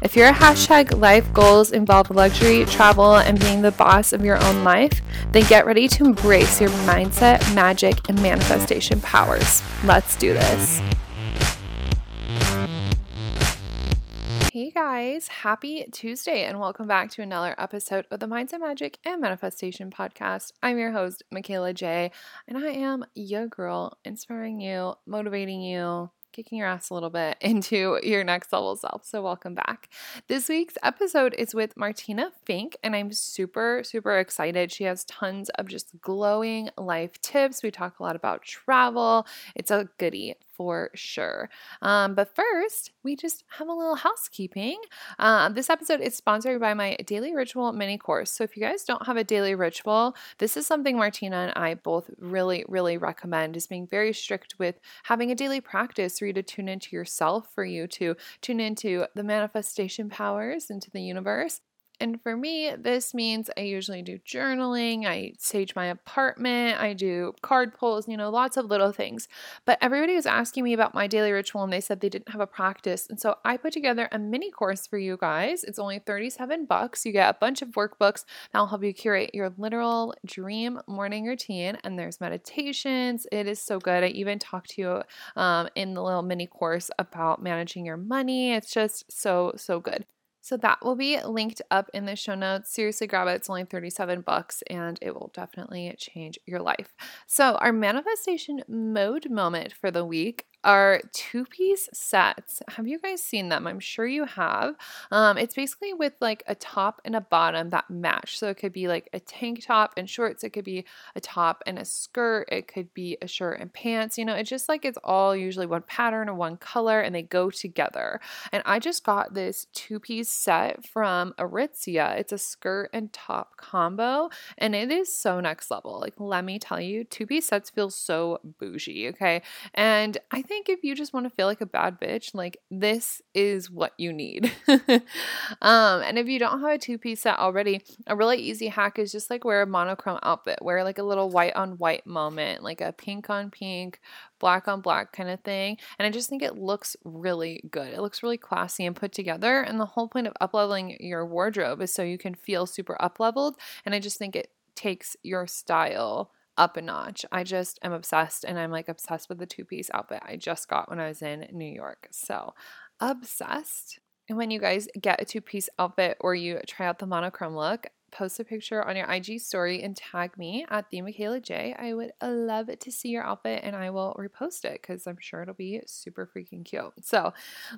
If your hashtag life goals involve luxury, travel, and being the boss of your own life, then get ready to embrace your mindset, magic, and manifestation powers. Let's do this. Hey guys, happy Tuesday, and welcome back to another episode of the Mindset Magic and Manifestation Podcast. I'm your host, Mikayla Jai, and I am your girl, inspiring you, motivating you, kicking your ass a little bit into your next level self. So, welcome back. This week's episode is with Martina Fink, and I'm super, super excited. She has tons of just glowing life tips. We talk a lot about travel. It's a goodie for sure. Um, but first, we just have a little housekeeping. Uh, this episode is sponsored by my daily ritual mini course. So if you guys don't have a daily ritual, this is something Martina and I both really, really recommend is being very strict with having a daily practice for you to tune into yourself, for you to tune into the manifestation powers into the universe. And for me, this means I usually do journaling, I sage my apartment, I do card pulls, you know, lots of little things. But everybody was asking me about my daily ritual and they said they didn't have a practice. And so I put together a mini course for you guys. It's only 37 bucks. You get a bunch of workbooks that will help you curate your literal dream morning routine. And there's meditations. It is so good. I even talk to you um, in the little mini course about managing your money. It's just so, so good. So that will be linked up in the show notes. Seriously, grab it. It's only 37 bucks and it will definitely change your life. So, our manifestation mode moment for the week are two piece sets. Have you guys seen them? I'm sure you have. Um, it's basically with like a top and a bottom that match. So it could be like a tank top and shorts. It could be a top and a skirt. It could be a shirt and pants. You know, it's just like it's all usually one pattern or one color and they go together. And I just got this two piece set from Aritzia. It's a skirt and top combo and it is so next level. Like, let me tell you, two piece sets feel so bougie. Okay. And I think if you just want to feel like a bad bitch, like this is what you need. um, and if you don't have a two piece set already, a really easy hack is just like wear a monochrome outfit, wear like a little white on white moment, like a pink on pink, black on black kind of thing. And I just think it looks really good. It looks really classy and put together. And the whole point of up leveling your wardrobe is so you can feel super up leveled. And I just think it takes your style up a notch. I just am obsessed and I'm like obsessed with the two piece outfit I just got when I was in New York. So, obsessed. And when you guys get a two piece outfit or you try out the monochrome look, post a picture on your IG story and tag me at the Mikayla Jai. I would love to see your outfit and I will repost it because I'm sure it'll be super freaking cute. So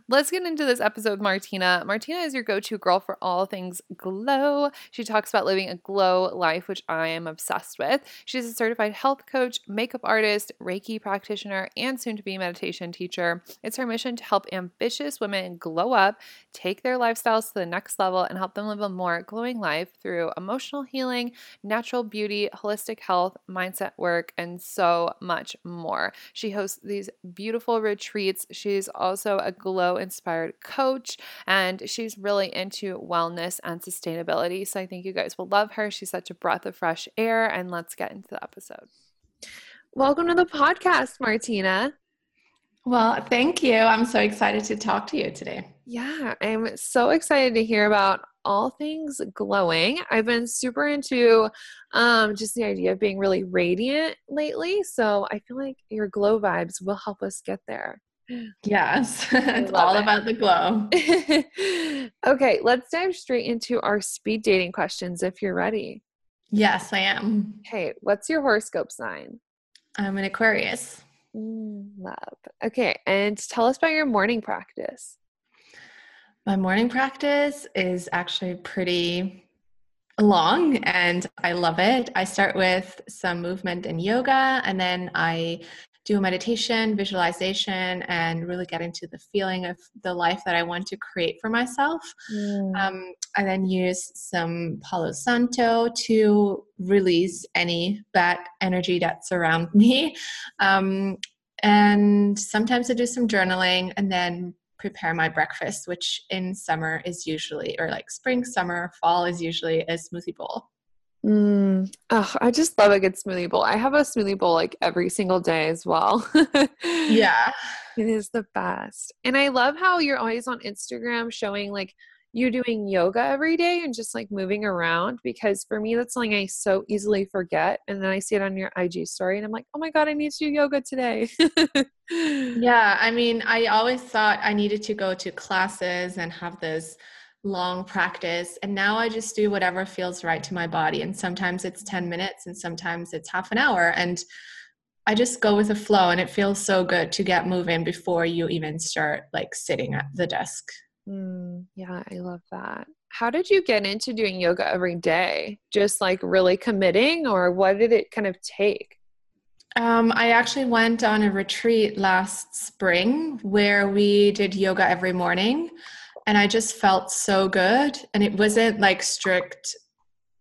let's get into this episode with Martina. Martina is your go-to girl for all things glow. She talks about living a glow life, which I am obsessed with. She's a certified health coach, makeup artist, Reiki practitioner, and soon-to-be meditation teacher. It's her mission to help ambitious women glow up, take their lifestyles to the next level, and help them live a more glowing life through through emotional healing, natural beauty, holistic health, mindset work, and so much more. She hosts these beautiful retreats. She's also a glow inspired coach and she's really into wellness and sustainability. So I think you guys will love her. She's such a breath of fresh air. And let's get into the episode. Welcome to the podcast, Martina. Well, thank you. I'm so excited to talk to you today. Yeah, I'm so excited to hear about all things glowing. I've been super into um, just the idea of being really radiant lately. So I feel like your glow vibes will help us get there. Yes, it's all it. about the glow. okay, let's dive straight into our speed dating questions if you're ready. Yes, I am. Okay, what's your horoscope sign? I'm an Aquarius. Mm, love. Okay, and tell us about your morning practice. My morning practice is actually pretty long and I love it. I start with some movement and yoga, and then I do a meditation, visualization, and really get into the feeling of the life that I want to create for myself. Mm. Um, I then use some Palo Santo to release any bad energy that's around me. Um, and sometimes I do some journaling and then prepare my breakfast, which in summer is usually, or like spring, summer, fall is usually a smoothie bowl. Mm, oh, I just love a good smoothie bowl. I have a smoothie bowl like every single day as well. yeah. It is the best. And I love how you're always on Instagram showing like you doing yoga every day and just like moving around because for me that's something I so easily forget and then I see it on your IG story and I'm like, "Oh my god, I need to do yoga today." yeah, I mean, I always thought I needed to go to classes and have this long practice and now I just do whatever feels right to my body and sometimes it's 10 minutes and sometimes it's half an hour and I just go with the flow and it feels so good to get moving before you even start like sitting at the desk. Mm, yeah, I love that. How did you get into doing yoga every day? Just like really committing, or what did it kind of take? Um, I actually went on a retreat last spring where we did yoga every morning, and I just felt so good. And it wasn't like strict,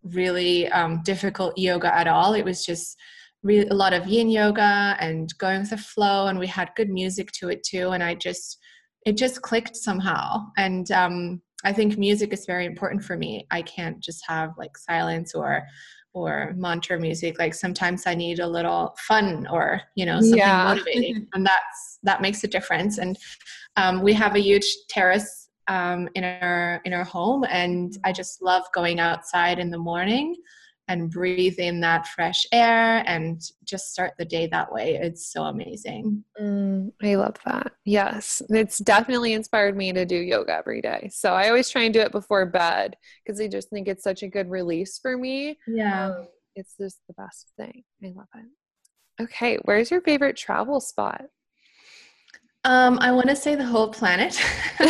really um, difficult yoga at all. It was just really a lot of yin yoga and going with the flow, and we had good music to it too. And I just it just clicked somehow. And um, i think music is very important for me. I can't just have like silence or or mantra music. Like sometimes i need a little fun or you know something yeah. motivating and that's that makes a difference. And um, we have a huge terrace um, in our in our home and i just love going outside in the morning and breathe in that fresh air and just start the day that way. It's so amazing. Mm, I love that. Yes, it's definitely inspired me to do yoga every day. So I always try and do it before bed because I just think it's such a good release for me. Yeah. Um, it's just the best thing. I love it. Okay, where's your favorite travel spot? Um, I want to say the whole planet.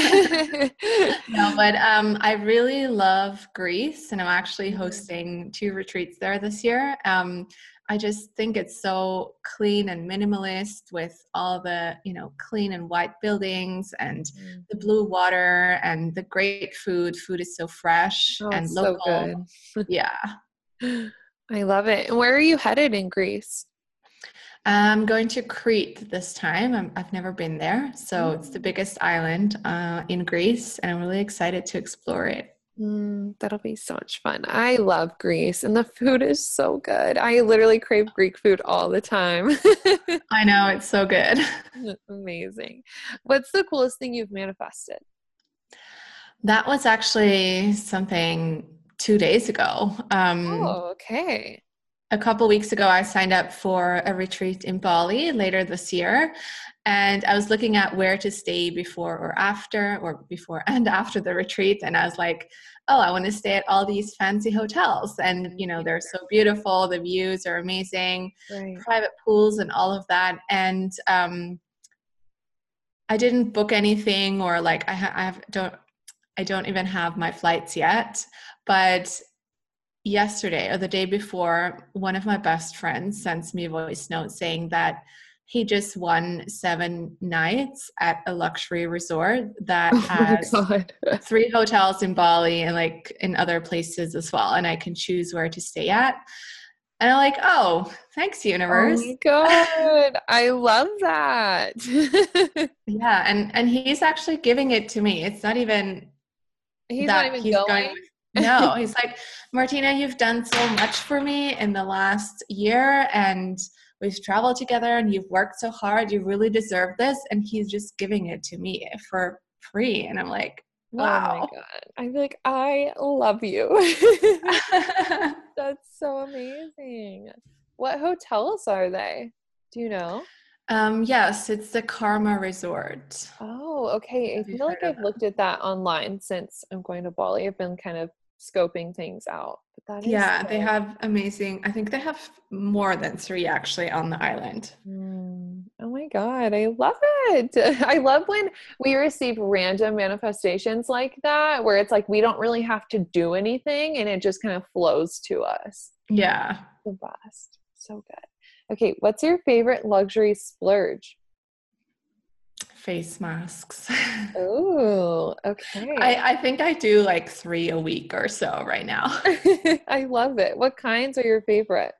no, but um, I really love Greece, and I'm actually mm-hmm. hosting two retreats there this year. Um, I just think it's so clean and minimalist with all the, you know, clean and white buildings and mm. the blue water and the great food. Food is so fresh oh, and local. So yeah. I love it. And where are you headed in Greece? I'm going to Crete this time. i have never been there. So it's the mm. biggest island uh, in Greece, and I'm really excited to explore it. Mm, that'll be so much fun. I love Greece, and the food is so good. I literally crave Greek food all the time. I know, it's so good. Amazing. What's the coolest thing you've manifested? That was actually something two days ago. Um, oh, okay a couple weeks ago, I signed up for a retreat in Bali later this year. And I was looking at where to stay before or after, or before and after the retreat. And I was like, oh, I want to stay at all these fancy hotels. And, you know, they're so beautiful. The views are amazing, right. private pools and all of that. And um, I didn't book anything or like I, ha- I have, don't, I don't even have my flights yet. But yesterday or the day before, one of my best friends sends me a voice note saying that he just won seven nights at a luxury resort that oh has three hotels in Bali and like in other places as well. And I can choose where to stay at. And I'm like, oh, thanks, oh universe. Oh God, I love that. yeah, and and he's actually giving it to me. It's not even he's not even he's going. going no, he's like, Martina, you've done so much for me in the last year and we've traveled together and you've worked so hard. You really deserve this. And he's just giving it to me for free. And I'm like, wow. Oh my God. I'm like, I love you. That's so amazing. What hotels are they? Do you know? Um, yes, it's the Karma Resort. Oh, okay. I feel like I've looked at that online since I'm going to Bali. I've been kind of scoping things out. But that yeah, they have amazing. I think they have more than three actually on the island. Mm. Oh my god, I love it! I love when we receive random manifestations like that, where it's like we don't really have to do anything, and it just kind of flows to us. Yeah, the best. So good. Okay, what's your favorite luxury splurge? Face masks. Oh, okay. I, I think I do like three a week or so right now. I love it. What kinds are your favorite?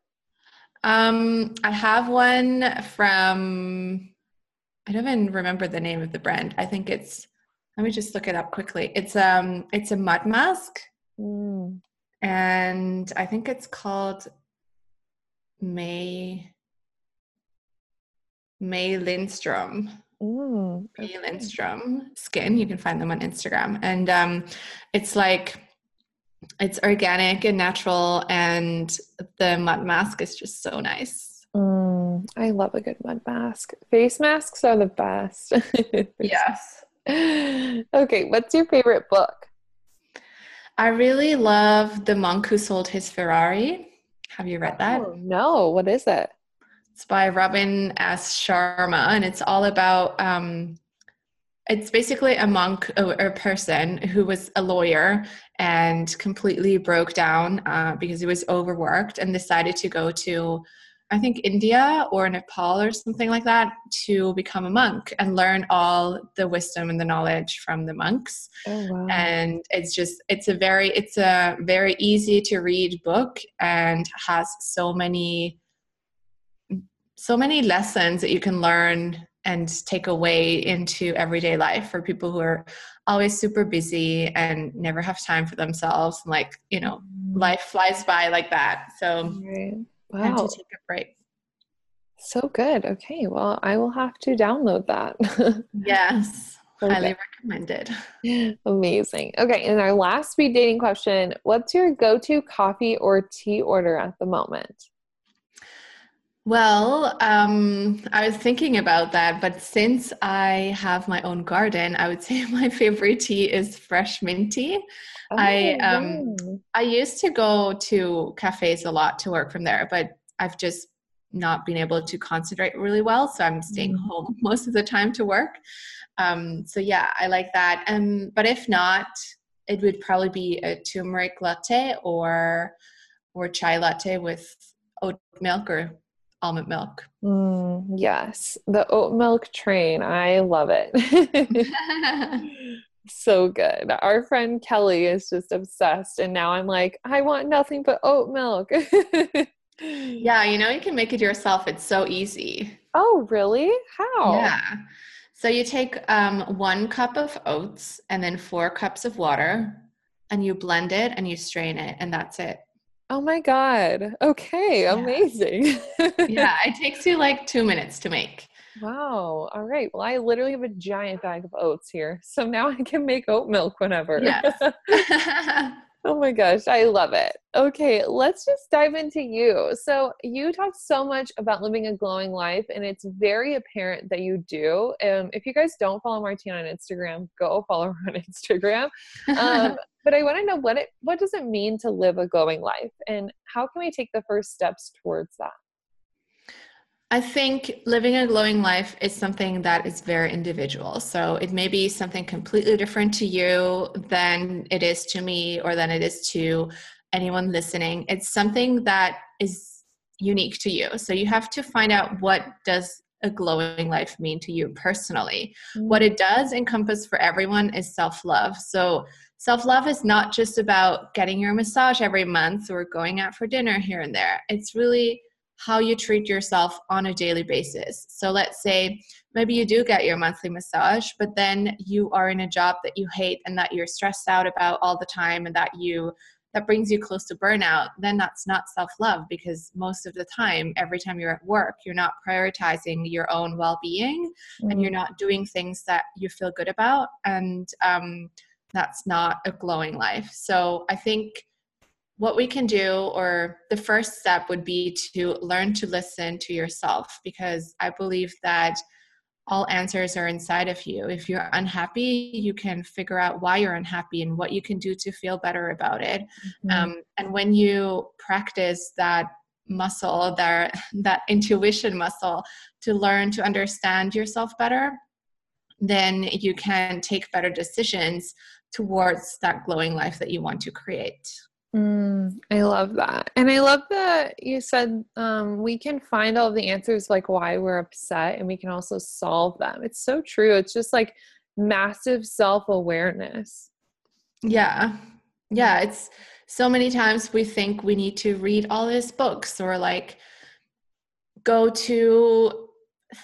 Um, I have one from I don't even remember the name of the brand. I think it's let me just look it up quickly. It's um it's a mud mask. Mm. And I think it's called May May Lindstrom. Mm, okay. Lindstrom skin. You can find them on Instagram. And um it's like it's organic and natural and the mud mask is just so nice. Mm, I love a good mud mask. Face masks are the best. Yes. okay, what's your favorite book? I really love The Monk Who Sold His Ferrari. Have you read that? Oh, no, what is it? It's by Robin S. Sharma, and it's all about. Um, it's basically a monk, a, a person who was a lawyer and completely broke down uh, because he was overworked and decided to go to, I think, India or Nepal or something like that to become a monk and learn all the wisdom and the knowledge from the monks Oh, wow. and it's just it's a very it's a very easy to read book and has so many so many lessons that you can learn and take away into everyday life for people who are always super busy and never have time for themselves like you know life flies by like that so Right. Wow. to take a break So good. Okay, well, I will have to download that. yes highly recommended Amazing. Okay, and our last speed dating question What's your go to coffee or tea order at the moment? Well, um, I was thinking about that, but since I have my own garden, I would say my favorite tea is fresh mint tea. I, Oh, um, wow. I used to go to cafes a lot to work from there, but I've just not been able to concentrate really well, so I'm staying Mm. home most of the time to work. Um, so yeah, I like that. Um, but if not, it would probably be a turmeric latte or or chai latte with oat milk or almond milk. Mm, yes, the oat milk train. I love it. so good. Our friend Kelly is just obsessed, and now I'm like, I want nothing but oat milk. yeah, you know, you can make it yourself. It's so easy. Oh, really? How? Yeah. So you take um, one cup of oats and then four cups of water, and you blend it and you strain it, and that's it. Oh my God. Okay, Yeah. amazing. Yeah, it takes you like two minutes to make. Wow. All right. Well, I literally have a giant bag of oats here. So now I can make oat milk whenever. Yes. oh my gosh. I love it. Okay. Let's just dive into you. So, you talk so much about living a glowing life, and it's very apparent that you do. Um, if you guys don't follow Martina on Instagram, go follow her on Instagram. Um, but I want to know what it what does it mean to live a glowing life and how can we take the first steps towards that? I think living a glowing life is something that is very individual. So it may be something completely different to you than it is to me or than it is to anyone listening. It's something that is unique to you. So you have to find out what does a glowing life mean to you personally. Mm. What it does encompass for everyone is self-love. So self-love is not just about getting your massage every month or going out for dinner here and there. It's really how you treat yourself on a daily basis. So let's say maybe you do get your monthly massage, but then you are in a job that you hate and that you're stressed out about all the time and that you that brings you close to burnout, then that's not self-love because most of the time every time you're at work, you're not prioritizing your own well-being and you're not doing things that you feel good about and um, that's not a glowing life. So I think what we can do, or the first step would be to learn to listen to yourself because I believe that all answers are inside of you. If you're unhappy, you can figure out why you're unhappy and what you can do to feel better about it. Mhm. Um, and when you practice that muscle, that, that intuition muscle, to learn to understand yourself better, then you can take better decisions towards that glowing life that you want to create. Mm, I love that. And I love that you said um, we can find all the answers, like why we're upset, and we can also solve them. It's so true. It's just like massive self awareness. Yeah. Yeah. It's so many times we think we need to read all these books or like go to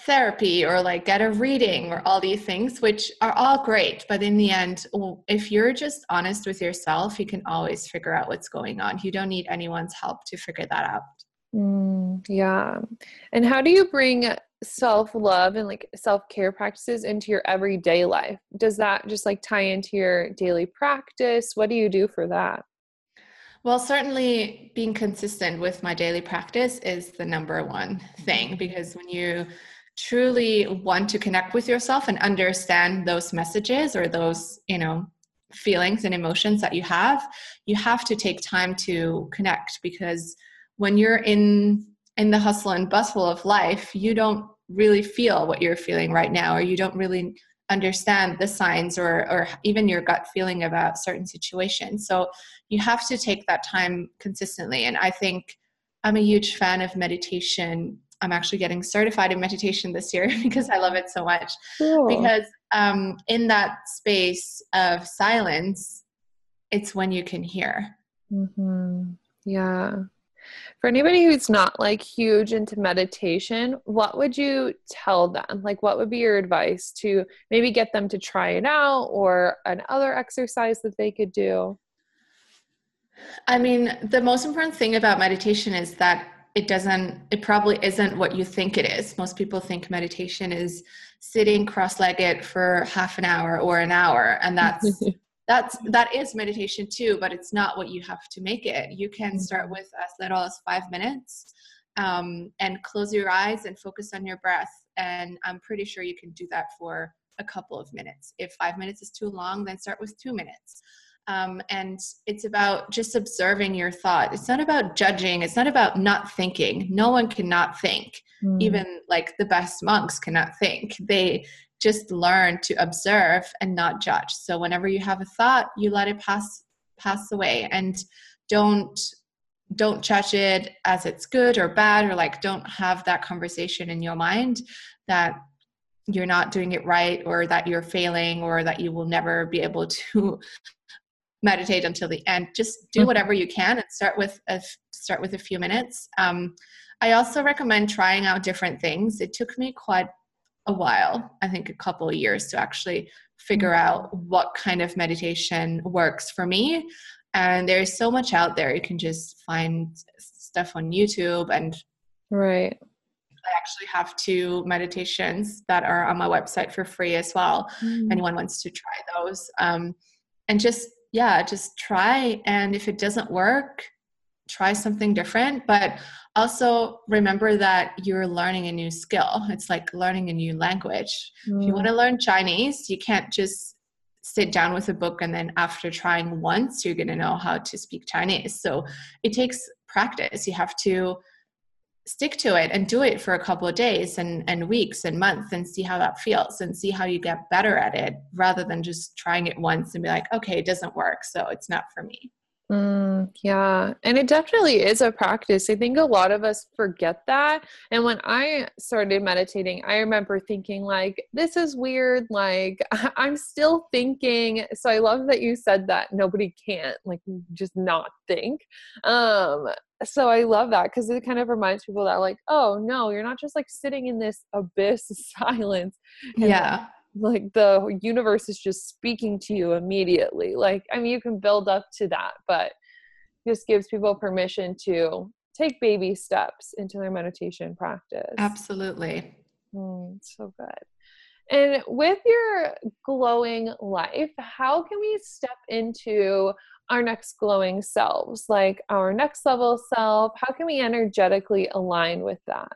therapy or like get a reading or all these things which are all great but in the end if you're just honest with yourself you can always figure out what's going on. You don't need anyone's help to figure that out. Mm, yeah. And how do you bring self-love and like self-care practices into your everyday life? Does that just like tie into your daily practice? What do you do for that? Well, certainly being consistent with my daily practice is the number one thing because when you truly want to connect with yourself and understand those messages or those, you know, feelings and emotions that you have, you have to take time to connect because when you're in in the hustle and bustle of life, you don't really feel what you're feeling right now or you don't really understand the signs or or even your gut feeling about certain situations. So you have to take that time consistently and I think I'm a huge fan of meditation I'm actually getting certified in meditation this year because I love it so much. Cool. Because um, in that space of silence, it's when you can hear. Mm-hmm. Yeah. For anybody who's not like huge into meditation, what would you tell them? Like, what would be your advice to maybe get them to try it out or another exercise that they could do? I mean, the most important thing about meditation is that it doesn't it probably isn't what you think it is. Most people think meditation is sitting cross-legged for half an hour or an hour and that's that's that is meditation too but it's not what you have to make it. You can start mm-hmm. with as little as five minutes um, and close your eyes and focus on your breath and i'm pretty sure you can do that for a couple of minutes. If five minutes is too long then start with two minutes um, and it's about just observing your thought. It's not about judging. It's not about not thinking. No one cannot think. Mm. Even like the best monks cannot think. They just learn to observe and not judge. So whenever you have a thought, you let it pass pass away and don't don't judge it as it's good or bad or like don't have that conversation in your mind that you're not doing it right or that you're failing or that you will never be able to meditate until the end just do mm-hmm. whatever you can and start with a start with a few minutes um, i also recommend trying out different things it took me quite a while i think a couple of years to actually figure mm-hmm. out what kind of meditation works for me and there's so much out there you can just find stuff on youtube and right I actually have two meditations that are on my website for free as well. Mm. Anyone wants to try those. Um, and just yeah, just try. And if it doesn't work, try something different. But also remember that you're learning a new skill. It's like learning a new language. Mm. If you want to mm. learn Chinese, you can't just sit down with a book and then after trying once, you're going to know how to speak Chinese. So it takes practice. You have to stick to it and do it for a couple of days and, and weeks and months and see how that feels and see how you get better at it rather than just trying it once and be like, okay, it doesn't work, so it's not for me. Mm, yeah. And it definitely is a practice. I think a lot of us forget that. And when I started meditating, I remember thinking, like, this is weird. Like, I'm still thinking. So I love that you said that nobody can't, like, just not think. Um, so I love that because it kind of reminds people that, like, oh, no, you're not just like sitting in this abyss of silence. yeah like the universe is just speaking to you immediately. Like i mean you can build up to that but just gives people permission to take baby steps into their meditation practice. Absolutely. Mm, so good. And with your glowing life how can we step into our next glowing selves? Like our next level self how can we energetically align with that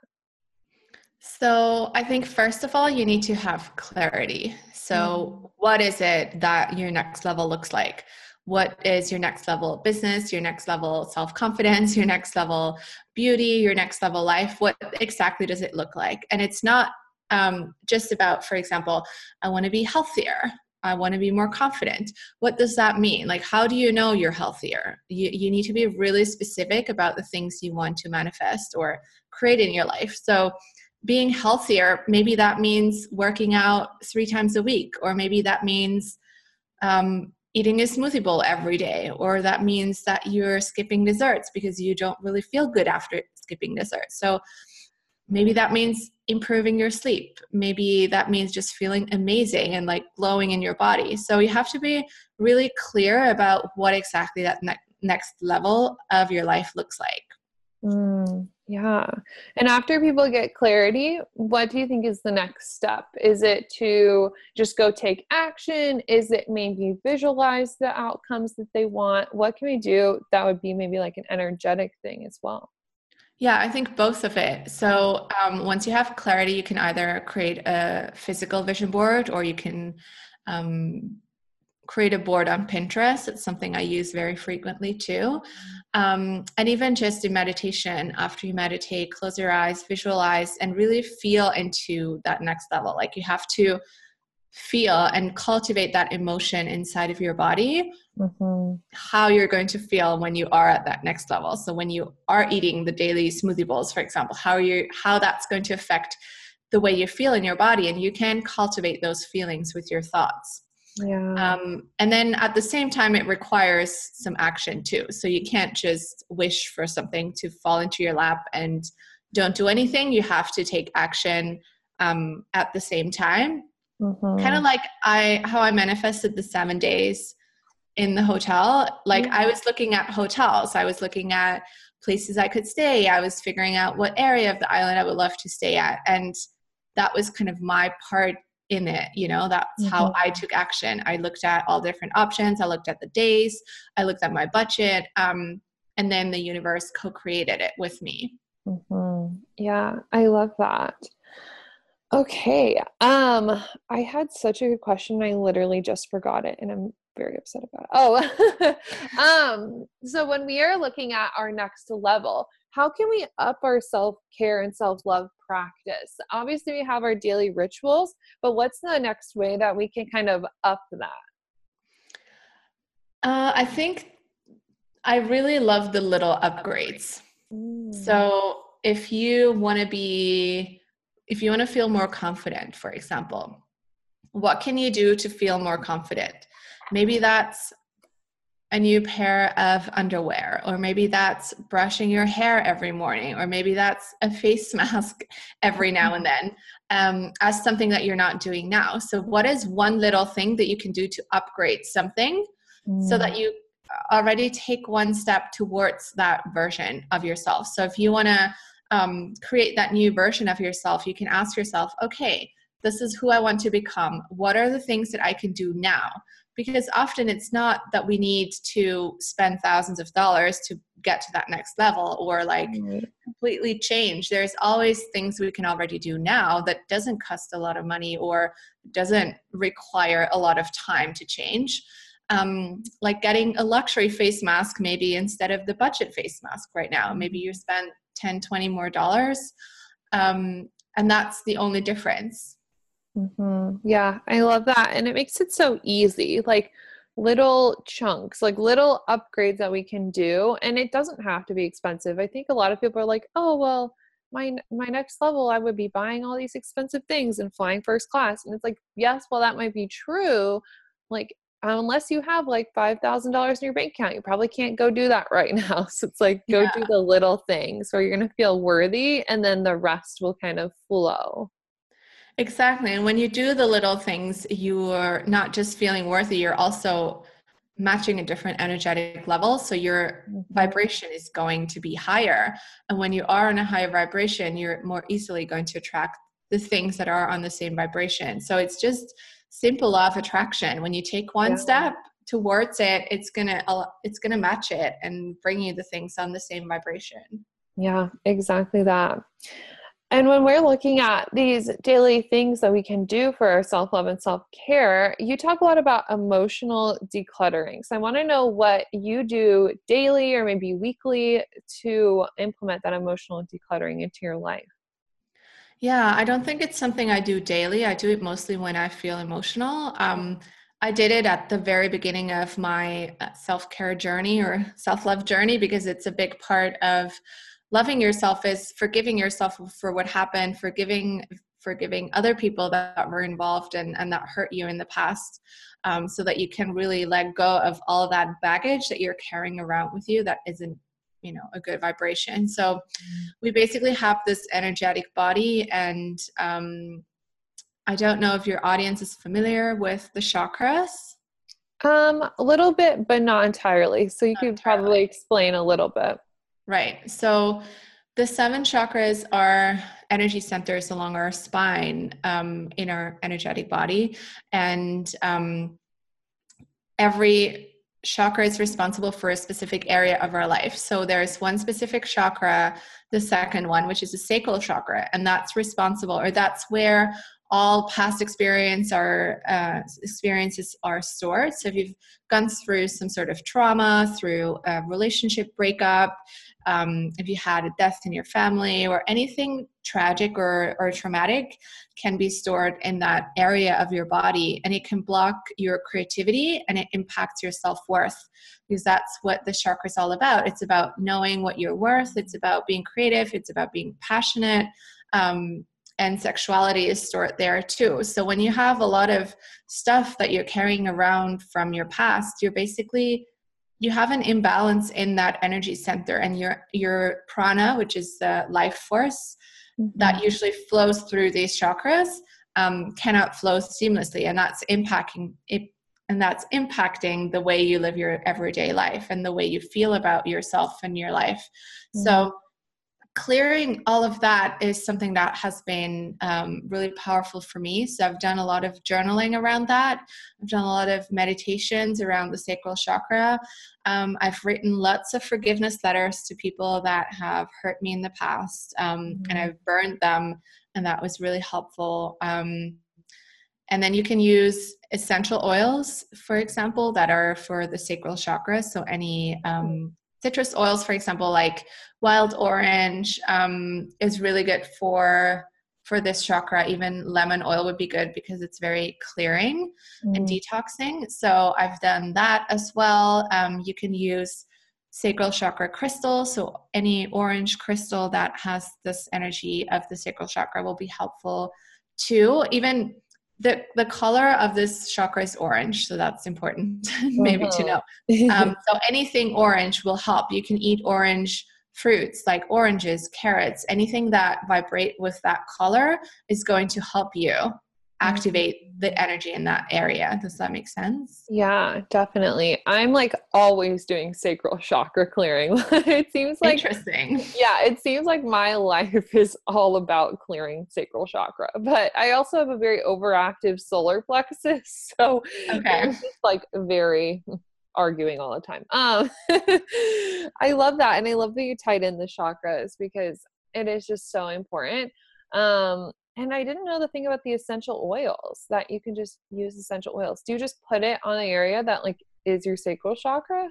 so, I think first of all, you need to have clarity. So, mm-hmm. what is it that your next level looks like? What is your next level business, your next level self confidence, your next level beauty, your next level life? What exactly does it look like? And it's not um, just about, for example, I want to be healthier. I want to be more confident. What does that mean? Like, how do you know you're healthier? You, you need to be really specific about the things you want to manifest or create in your life. So, being healthier, maybe that means working out three times a week, or maybe that means um, eating a smoothie bowl every day, or that means that you're skipping desserts because you don't really feel good after skipping desserts. So, maybe that means improving your sleep. Maybe that means just feeling amazing and like glowing in your body. So you have to be really clear about what exactly that ne- next level of your life looks like. Mm, yeah. And after people get clarity what do you think is the next step? Is it to just go take action? Is it maybe visualize the outcomes that they want? What can we do that would be maybe like an energetic thing as well? Yeah, I think both of it. So um, once you have clarity, you can either create a physical vision board or you can um, create a board on Pinterest. It's something I use very frequently too. Um, and even just in meditation, after you meditate, close your eyes, visualize, and really feel into that next level. Like you have to feel and cultivate that emotion inside of your body mm-hmm. how you're going to feel when you are at that next level so when you are eating the daily smoothie bowls for example how you how that's going to affect the way you feel in your body and you can cultivate those feelings with your thoughts yeah. Um, and then at the same time, it requires some action too. So you can't just wish for something to fall into your lap and don't do anything. You have to take action um, at the same time Mm-hmm. Kind of like I how I manifested the seven days in the hotel. Like yeah. I was looking at hotels. I was looking at places I could stay. I was figuring out what area of the island I would love to stay at. And that was kind of my part in it you know that's mm-hmm. how i took action i looked at all different options i looked at the days i looked at my budget um, and then the universe co-created it with me mm-hmm. yeah i love that Okay. Um, I had such a good question. I literally just forgot it and I'm very upset about it. Oh, um, so when we are looking at our next level, how can we up our self care and self love practice? Obviously, we have our daily rituals, but what's the next way that we can kind of up that? Uh, I think I really love the little upgrades. Mm. So if you want to be if you want to feel more confident, for example, what can you do to feel more confident? Maybe that's a new pair of underwear, or maybe that's brushing your hair every morning, or maybe that's a face mask every now and then um, as something that you're not doing now. So, what is one little thing that you can do to upgrade something mm. so that you already take one step towards that version of yourself? So, if you want to um, create that new version of yourself, you can ask yourself, okay, this is who I want to become. What are the things that I can do now? Because often it's not that we need to spend thousands of dollars to get to that next level or like completely change. There's always things we can already do now that doesn't cost a lot of money or doesn't require a lot of time to change. Um, like getting a luxury face mask maybe instead of the budget face mask right now. Maybe you spend 10 20 more dollars um, and that's the only difference mm-hmm. yeah i love that and it makes it so easy like little chunks like little upgrades that we can do and it doesn't have to be expensive i think a lot of people are like oh well my my next level i would be buying all these expensive things and flying first class and it's like yes well that might be true like unless you have like $5,000 in your bank account, you probably can't go do that right now. So it's like go yeah. do the little things where you're going to feel worthy and then the rest will kind of flow. Exactly. And when you do the little things, you're not just feeling worthy, you're also matching a different energetic level. So your mm-hmm. vibration is going to be higher. And when you are on a higher vibration, you're more easily going to attract the things that are on the same vibration. So it's just simple law of attraction when you take one yeah. step towards it it's gonna it's gonna match it and bring you the things on the same vibration yeah exactly that and when we're looking at these daily things that we can do for our self love and self care, you talk a lot about emotional decluttering. So I want to know what you do daily or maybe weekly to implement that emotional decluttering into your life. Yeah, I don't think it's something I do daily. I do it mostly when I feel emotional. Um, I did it at the very beginning of my uh, self care journey or self love journey because it's a big part of loving yourself is forgiving yourself for what happened, forgiving forgiving other people that were involved and, and that hurt you in the past um, so that you can really let go of all of that baggage that you're carrying around with you that isn't you know a good vibration. So we basically have this energetic body and um, i don't know if your audience is familiar with the chakras. Um a little bit but not entirely. So you not could entirely. probably explain a little bit right so the seven chakras are energy centers along our spine um, in our energetic body and um, every chakra is responsible for a specific area of our life. So there's one specific chakra, the second one, which is the sacral chakra, and that's responsible, or that's where all past experience are uh, experiences are stored. So if you've gone through some sort of trauma, through a relationship breakup, um, if you had a death in your family or anything tragic or, or traumatic can be stored in that area of your body and it can block your creativity and it impacts your self-worth because that's what the chakra is all about. It's about knowing what you're worth it's about being creative it's about being passionate um, and sexuality is stored there too. So when you have a lot of stuff that you're carrying around from your past you're basically you have an imbalance in that energy center and your your prana which is the life force mm-hmm. that usually flows through these chakras um, cannot flow seamlessly and that's impacting it and that's impacting the way you live your everyday life and the way you feel about yourself and your life mm-hmm. so clearing all of that is something that has been um, really powerful for me. So I've done a lot of journaling around that. I've done a lot of meditations around the sacral chakra. Um, I've written lots of forgiveness letters to people that have hurt me in the past, um, mm-hmm. and I've burned them, and that was really helpful. Um, and then you can use essential oils, for example, that are for the sacral chakra. So any um, citrus oils, for example, like wild orange um, is really good for for this chakra. Even lemon oil would be good because it's very clearing mm. and detoxing. So I've done that as well. Um, you can use sacral chakra crystal. So any orange crystal that has this energy of the sacral chakra will be helpful too. Even the the color of this chakra is orange, so that's important maybe to uh-huh. know. Um, so anything orange will help. You can eat orange fruits like oranges, carrots, anything that vibrate with that color is going to help you activate the energy in that area. Does that make sense? Yeah, definitely. I'm like always doing sacral chakra clearing. it seems like interesting. Yeah, it seems like my life is all about clearing sacral chakra. But I also have a very overactive solar plexus. So okay. it's just like very arguing all the time. Um I love that. And I love that you tied in the chakras because it is just so important. Um and I didn't know the thing about the essential oils that you can just use essential oils. Do you just put it on the area that like is your sacral chakra?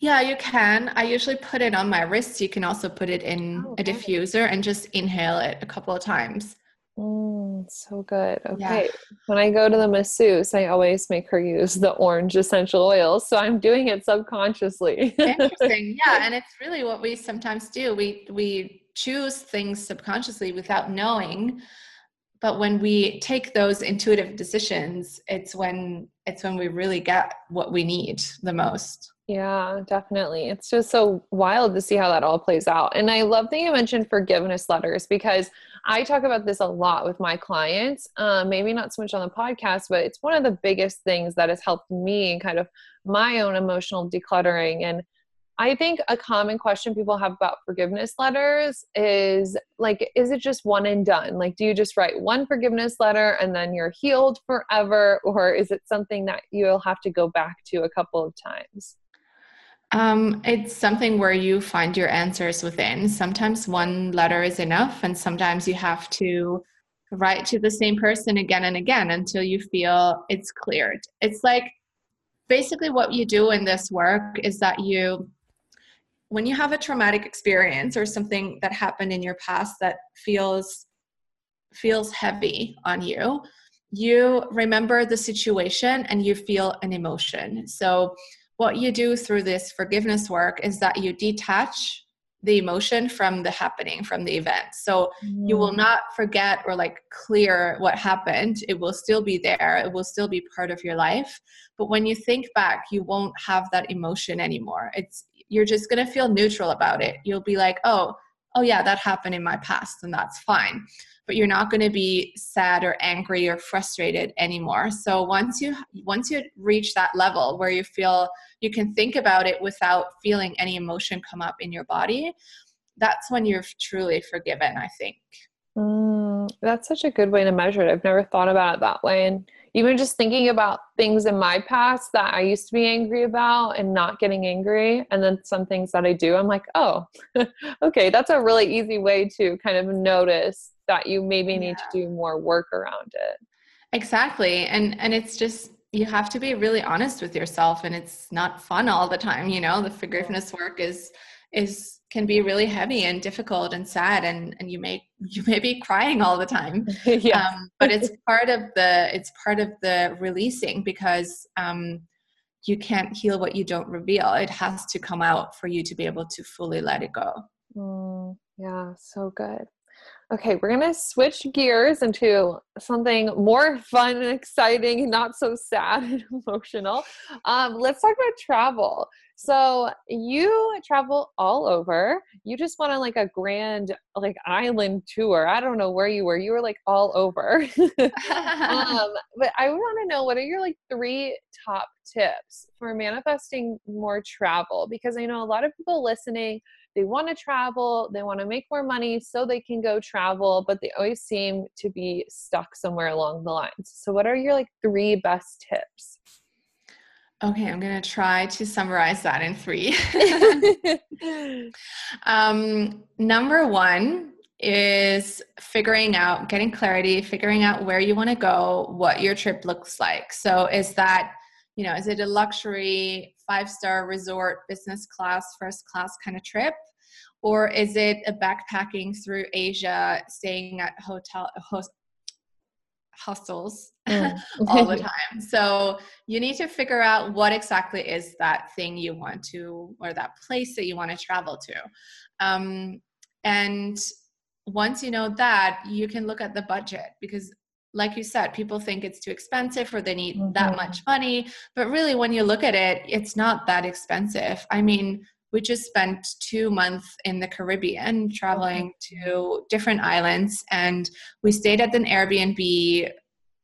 Yeah, you can. I usually put it on my wrists. You can also put it in oh, a diffuser and just inhale it a couple of times. Mm, so good. Okay. Yeah. When I go to the masseuse, I always make her use the orange essential oils. So I'm doing it subconsciously. Interesting. Yeah. And it's really what we sometimes do. We we choose things subconsciously without knowing. But when we take those intuitive decisions it's when it's when we really get what we need the most. Yeah definitely. It's just so wild to see how that all plays out. And i love that you mentioned forgiveness letters because i talk about this a lot with my clients. Um, maybe not so much on the podcast but it's one of the biggest things that has helped me in kind of my own emotional decluttering and I think a common question people have about forgiveness letters is like, is it just one and done? Like, do you just write one forgiveness letter and then you're healed forever? Or is it something that you'll have to go back to a couple of times? Um, it's something where you find your answers within. Sometimes one letter is enough, and sometimes you have to write to the same person again and again until you feel it's cleared. It's like basically what you do in this work is that you when you have a traumatic experience or something that happened in your past that feels feels heavy on you you remember the situation and you feel an emotion. So, what you do through this forgiveness work is that you detach the emotion from the happening, from the event. So, mm. you will mm. not forget or like clear what happened. It will still be there, it will still be part of your life. But when you think back, you won't have that emotion anymore. It's you're just going to feel neutral about it. You'll be like, "Oh, oh yeah, that happened in my past and that's fine." but you're not going to be sad or angry or frustrated anymore so once you once you reach that level where you feel you can think about it without feeling any emotion come up in your body that's when you're truly forgiven i think mm, that's such a good way to measure it. I've never thought about it that way. And even just thinking about things in my past that I used to be angry about and not getting angry, and then some things that I do, I'm like, oh, okay, that's a really easy way to kind of notice that you maybe need to do more work around it. Exactly. And and it's just you have to be really honest with yourself and it's not fun all the time you know? The forgiveness work is is can be really heavy and difficult and sad and and you may you may be crying all the time yeah. Um, but it's part of the it's part of the releasing because um you can't heal what you don't reveal it has to come out for you to be able to fully let it go mm, yeah so good Okay, we're to switch gears into something more fun and exciting, not so sad and emotional. Um, let's talk about travel. So, you travel all over. You just went on like a grand like island tour. I don't know where you were. You were like all over. um, but I want to know what are your like three top tips for manifesting more travel because I know a lot of people listening they want to travel, they want to make more money so they can go travel, but they always seem to be stuck somewhere along the lines. So, what are your like three best tips? Okay, I'm going to try to summarize that in three. um, number one is figuring out, getting clarity, figuring out where you want to go, what your trip looks like. So, is that, you know, is it a luxury five star resort, business class, first class kind of trip? or is it a backpacking through Asia, staying at hotel hostels mm. all the time? So you need to figure out what exactly is that thing you want to, or that place that you want to travel to. Um, and once you know that, you can look at the budget because like you said, people think it's too expensive or they need mm-hmm. that much money. But really, when you look at it, it's not that expensive. I mean, we just spent two months in the Caribbean traveling to different islands, and we stayed at an Airbnb.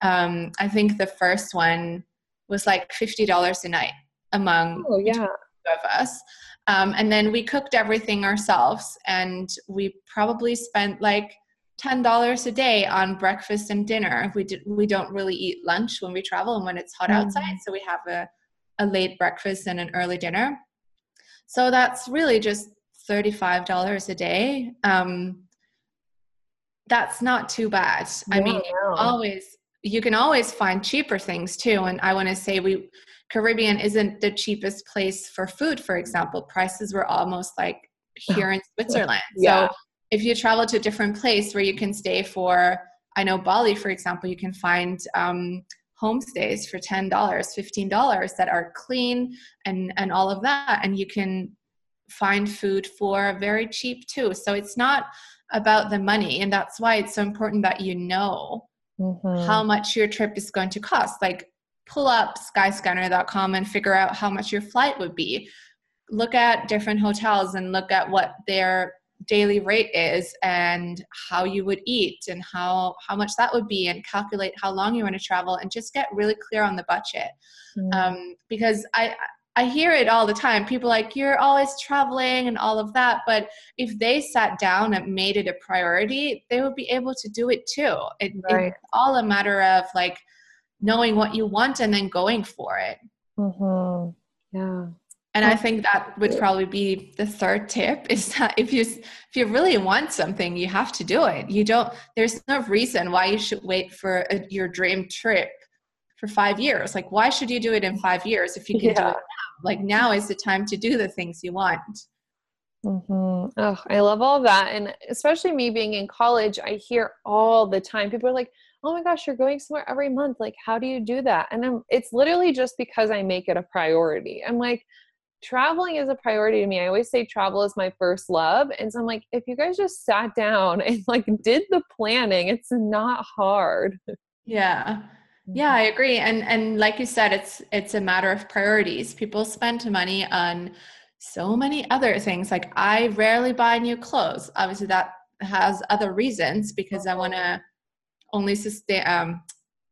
Um, I think the first one was like fifty dollars a night among oh, yeah. of us. Um, and then we cooked everything ourselves, and we probably spent like ten dollars a day on breakfast and dinner. We did we don't really eat lunch when we travel and when it's hot mm-hmm. outside, so we have a a late breakfast and an early dinner. So that's really just $35 a day. Um, that's not too bad. I mean, always you can always find cheaper things too. And I want to say we Caribbean isn't the cheapest place for food, for example. Prices were almost like here in Switzerland. yeah. So if you travel to a different place where you can stay for, I know Bali, for example, you can find um, homestays for $10 $15 that are clean and and all of that. And you can find food for very cheap too. So it's not about the money. And that's why it's so important that you know mm-hmm. how much your trip is going to cost. Like pull up skyscanner.com and figure out how much your flight would be. Look at different hotels and look at what their daily rate is and how you would eat and how how much that would be and calculate how long you want to travel and just get really clear on the budget mm. um, because i i hear it all the time people like you're always traveling and all of that but if they sat down and made it a priority they would be able to do it too it, right. it's all a matter of like knowing what you want and then going for it mm-hmm. yeah and i think that would probably be the third tip is that if you if you really want something you have to do it you don't there's no reason why you should wait for a, your dream trip for five years like why should you do it in five years if you can yeah. do it now like now is the time to do the things you want mm-hmm. oh i love all that and especially me being in college i hear all the time people are like oh my gosh, you're going somewhere every month. Like, how do you do that? And I'm, it's literally just because I make it a priority. I'm like, traveling is a priority to me. I always say travel is my first love. And so I'm like, if you guys just sat down and like did the planning, it's not hard. Yeah. Yeah, I agree. And and like you said, it's it's a matter of priorities. People spend money on so many other things. Like I rarely buy new clothes. Obviously that has other reasons because I want to only sustain um,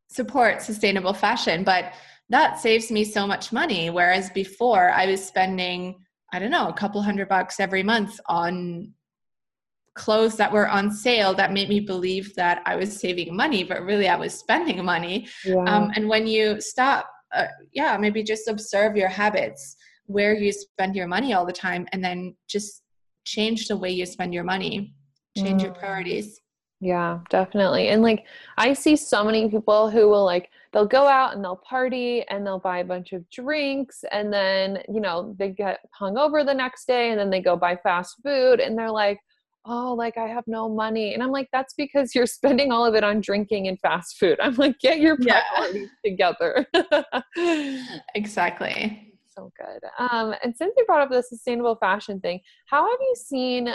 support sustainable fashion, but that saves me so much money. Whereas before I was spending, I don't know, a couple hundred bucks every month on clothes that were on sale that made me believe that I was saving money, but really I was spending money. Yeah. Um, and when you stop, uh, yeah, maybe just observe your habits, where you spend your money all the time, and then just change the way you spend your money, change mm. your priorities. Yeah, definitely. And like I see so many people who will like they'll go out and they'll party and they'll buy a bunch of drinks and then, you know, they get hung over the next day and then they go buy fast food and they're like, "Oh, like I have no money." And I'm like, "That's because you're spending all of it on drinking and fast food." I'm like, "Get your priorities yeah. together." exactly so good. Um, and since you brought up the sustainable fashion thing, how have you seen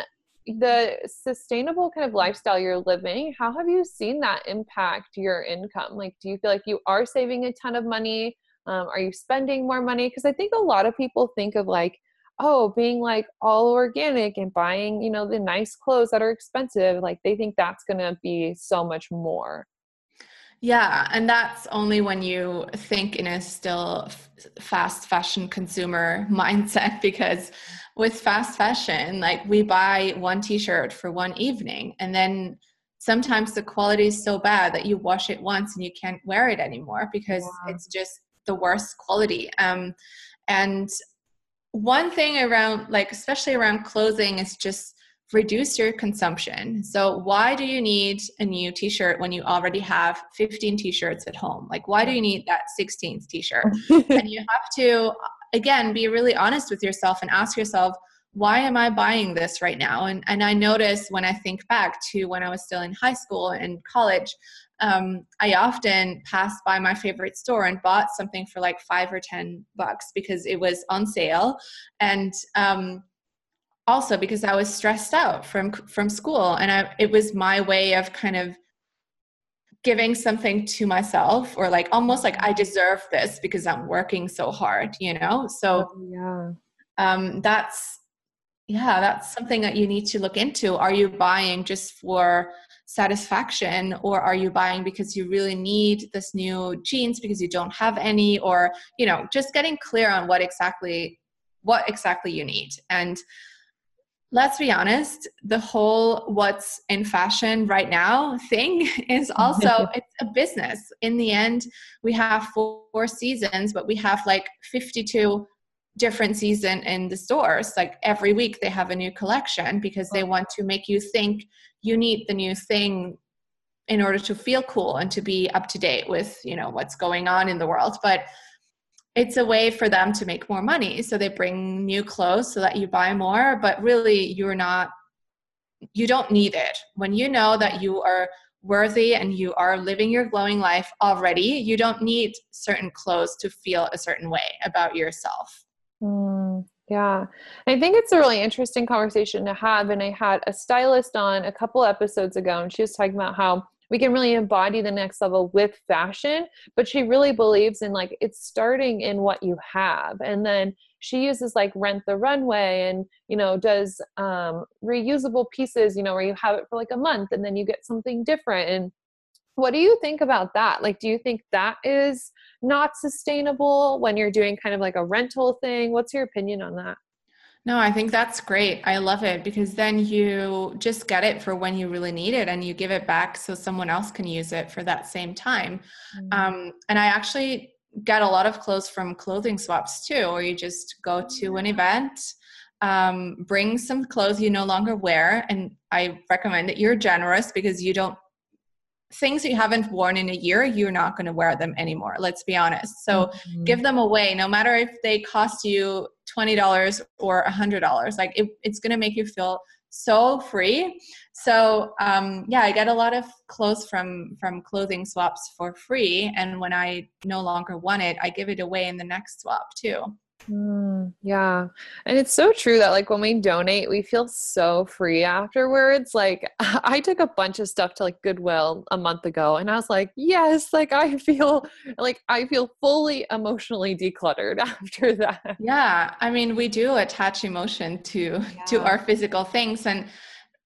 the sustainable kind of lifestyle you're living, how have you seen that impact your income? Like, do you feel like you are saving a ton of money? Um, are you spending more money? Because I think a lot of people think of like, oh, being like all organic and buying, you know, the nice clothes that are expensive, like they think that's going to be so much more. Yeah, and that's only when you think in a still fast fashion consumer mindset because with fast fashion, like we buy one t-shirt for one evening and then sometimes the quality is so bad that you wash it once and you can't wear it anymore because yeah. it's just the worst quality. Um, and one thing around like especially around clothing is just reduce your consumption. So, why do you need a new t shirt when you already have 15 t shirts at home? Like, why do you need that 16th t shirt? and you have to, again, be really honest with yourself and ask yourself, why am I buying this right now? And, and I notice when I think back to when I was still in high school and college, um, I often passed by my favorite store and bought something for like five or 10 bucks because it was on sale. And, um, also because I was stressed out from from school and I it was my way of kind of giving something to myself or like almost like I deserve this because I'm working so hard, you know? So oh, yeah. Um that's yeah, that's something that you need to look into. Are you buying just for satisfaction or are you buying because you really need this new jeans because you don't have any or you know just getting clear on what exactly what exactly you need and let's be honest the whole what's in fashion right now thing is also it's a business. In the end we have four, four, seasons but we have like 52 different season in the stores. Like every week they have a new collection because they want to make you think you need the new thing in order to feel cool and to be up to date with you know what's going on in the world. But it's a way for them to make more money. So they bring new clothes so that you buy more, but really you're not, you don't need it. When you know that you are worthy and you are living your glowing life already, you don't need certain clothes to feel a certain way about yourself. Mm, yeah. I think it's a really interesting conversation to have. And I had a stylist on a couple episodes ago, and she was talking about how we can really embody the next level with fashion but she really believes in like it's starting in what you have. And then she uses like rent the runway and you know does um, reusable pieces you know where you have it for like a month and then you get something different. And what do you think about that? Like do you think that is not sustainable when you're doing kind of like a rental thing? What's your opinion on that no, I think that's great. I love it because then you just get it for when you really need it and you give it back so someone else can use it for that same time. Mm-hmm. Um, and I actually get a lot of clothes from clothing swaps too, or you just go to an event, um, bring some clothes you no longer wear. And I recommend that you're generous because you don't things you haven't worn in a year, you're not going to wear them anymore. Let's be honest. So mm-hmm. give them away, no matter if they cost you $20 or $100. Like it, it's going to make you feel so free. So um, yeah, I get a lot of clothes from from clothing swaps for free, and when I no longer want it, I give it away in the next swap too. Mm, yeah. And it's so true that like when we donate, we feel so free afterwards. Like I took a bunch of stuff to like Goodwill a month ago and I was like, yes, like I feel like I feel fully emotionally decluttered after that. Yeah. I mean, we do attach emotion to yeah. to our physical things and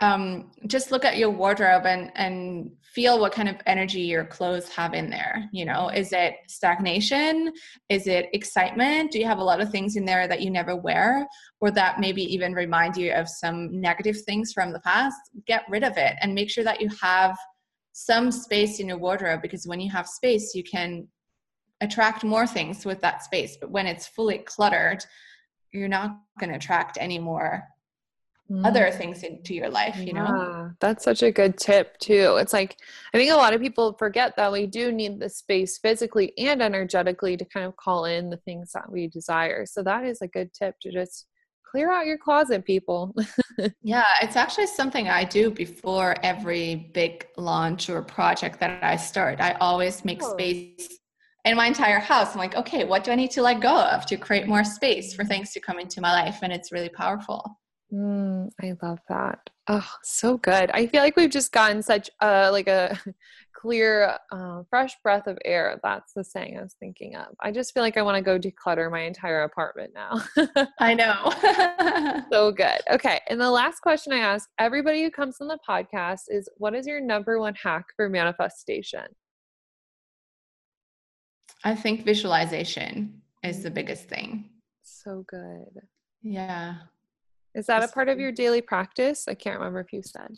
um, just look at your wardrobe and and feel what kind of energy your clothes have in there you know? Is it stagnation? Is it excitement? Do you have a lot of things in there that you never wear or that maybe even remind you of some negative things from the past? Get rid of it and make sure that you have some space in your wardrobe because when you have space you can attract more things with that space. But when it's fully cluttered you're not going to attract any more other mm. things into your life you know? That's such a good tip too. It's like i think a lot of people forget that we do need the space physically and energetically to kind of call in the things that we desire. So that is a good tip to just clear out your closet people. Yeah it's actually something i do before every big launch or project that i start. I always make oh. space in my entire house. I'm like okay what do i need to let go of to create more space for things to come into my life? And it's really powerful Mm, I love that. Oh, so good. I feel like we've just gotten such a like a clear, uh, fresh breath of air. That's the saying I was thinking of. I just feel like I want to go declutter my entire apartment now. I know. so good. Okay. And the last question I ask everybody who comes on the podcast is what is your number one hack for manifestation? I think visualization is the biggest thing. So good. Yeah. Is that a part of your daily practice? I can't remember if you said.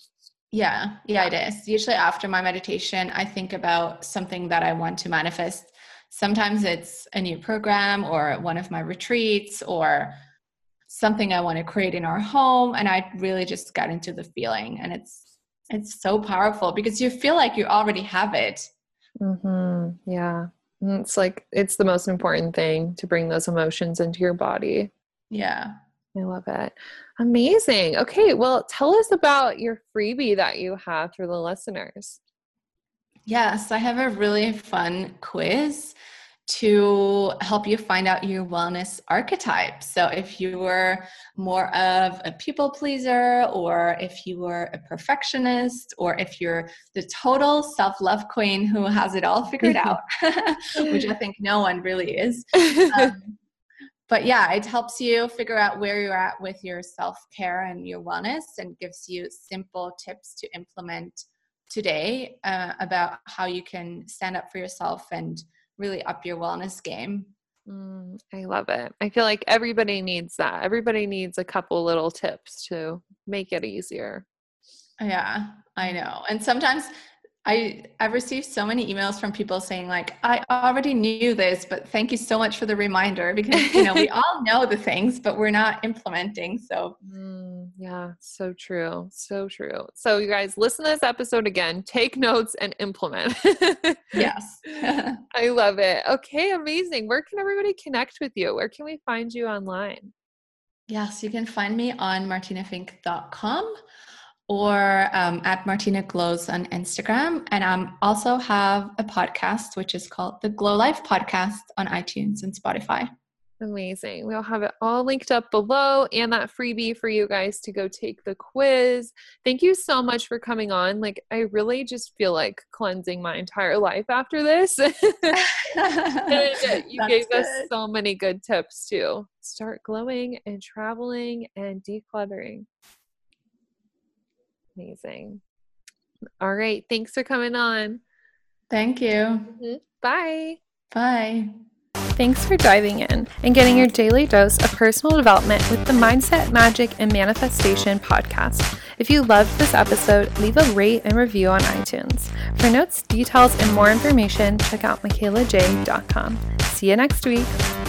Yeah, yeah, it is. Usually after my meditation, I think about something that I want to manifest. Sometimes it's a new program or one of my retreats or something I want to create in our home and I really just got into the feeling and it's it's so powerful because you feel like you already have it. Mhm. Yeah. Mm, it's like it's the most important thing to bring those emotions into your body. Yeah. I love it. Amazing. Okay, well, tell us about your freebie that you have for the listeners. Yes, I have a really fun quiz to help you find out your wellness archetype. So, if you were more of a people pleaser, or if you were a perfectionist, or if you're the total self love queen who has it all figured out, which I think no one really is. Um, but yeah, it helps you figure out where you're at with your self care and your wellness and gives you simple tips to implement today uh, about how you can stand up for yourself and really up your wellness game. Mm, I love it. I feel like everybody needs that. Everybody needs a couple little tips to make it easier. Yeah, I know. And sometimes I I've received so many emails from people saying like I already knew this but thank you so much for the reminder because you know we all know the things but we're not implementing so. Mm, yeah so true so true. So you guys listen to this episode again take notes and implement. Yes. I love it. Okay amazing. Where can everybody connect with you? Where can we find you online? Yes you can find me on martinafink.com or um, at Martina Glows on Instagram. And I um, also have a podcast, which is called the Glow Life Podcast on iTunes and Spotify. Amazing. We'll have it all linked up below and that freebie for you guys to go take the quiz. Thank you so much for coming on. Like, I really just feel like cleansing my entire life after this. and you gave good. us so many good tips too. Start glowing and traveling and decluttering. Amazing. All right. Thanks for coming on. Thank you. Mm-hmm. Bye. Bye. Thanks for diving in and getting your daily dose of personal development with the Mindset, Magic, and Manifestation podcast. If you loved this episode, leave a rate and review on iTunes. For notes, details, and more information, check out mikaylajai.com. See you next week.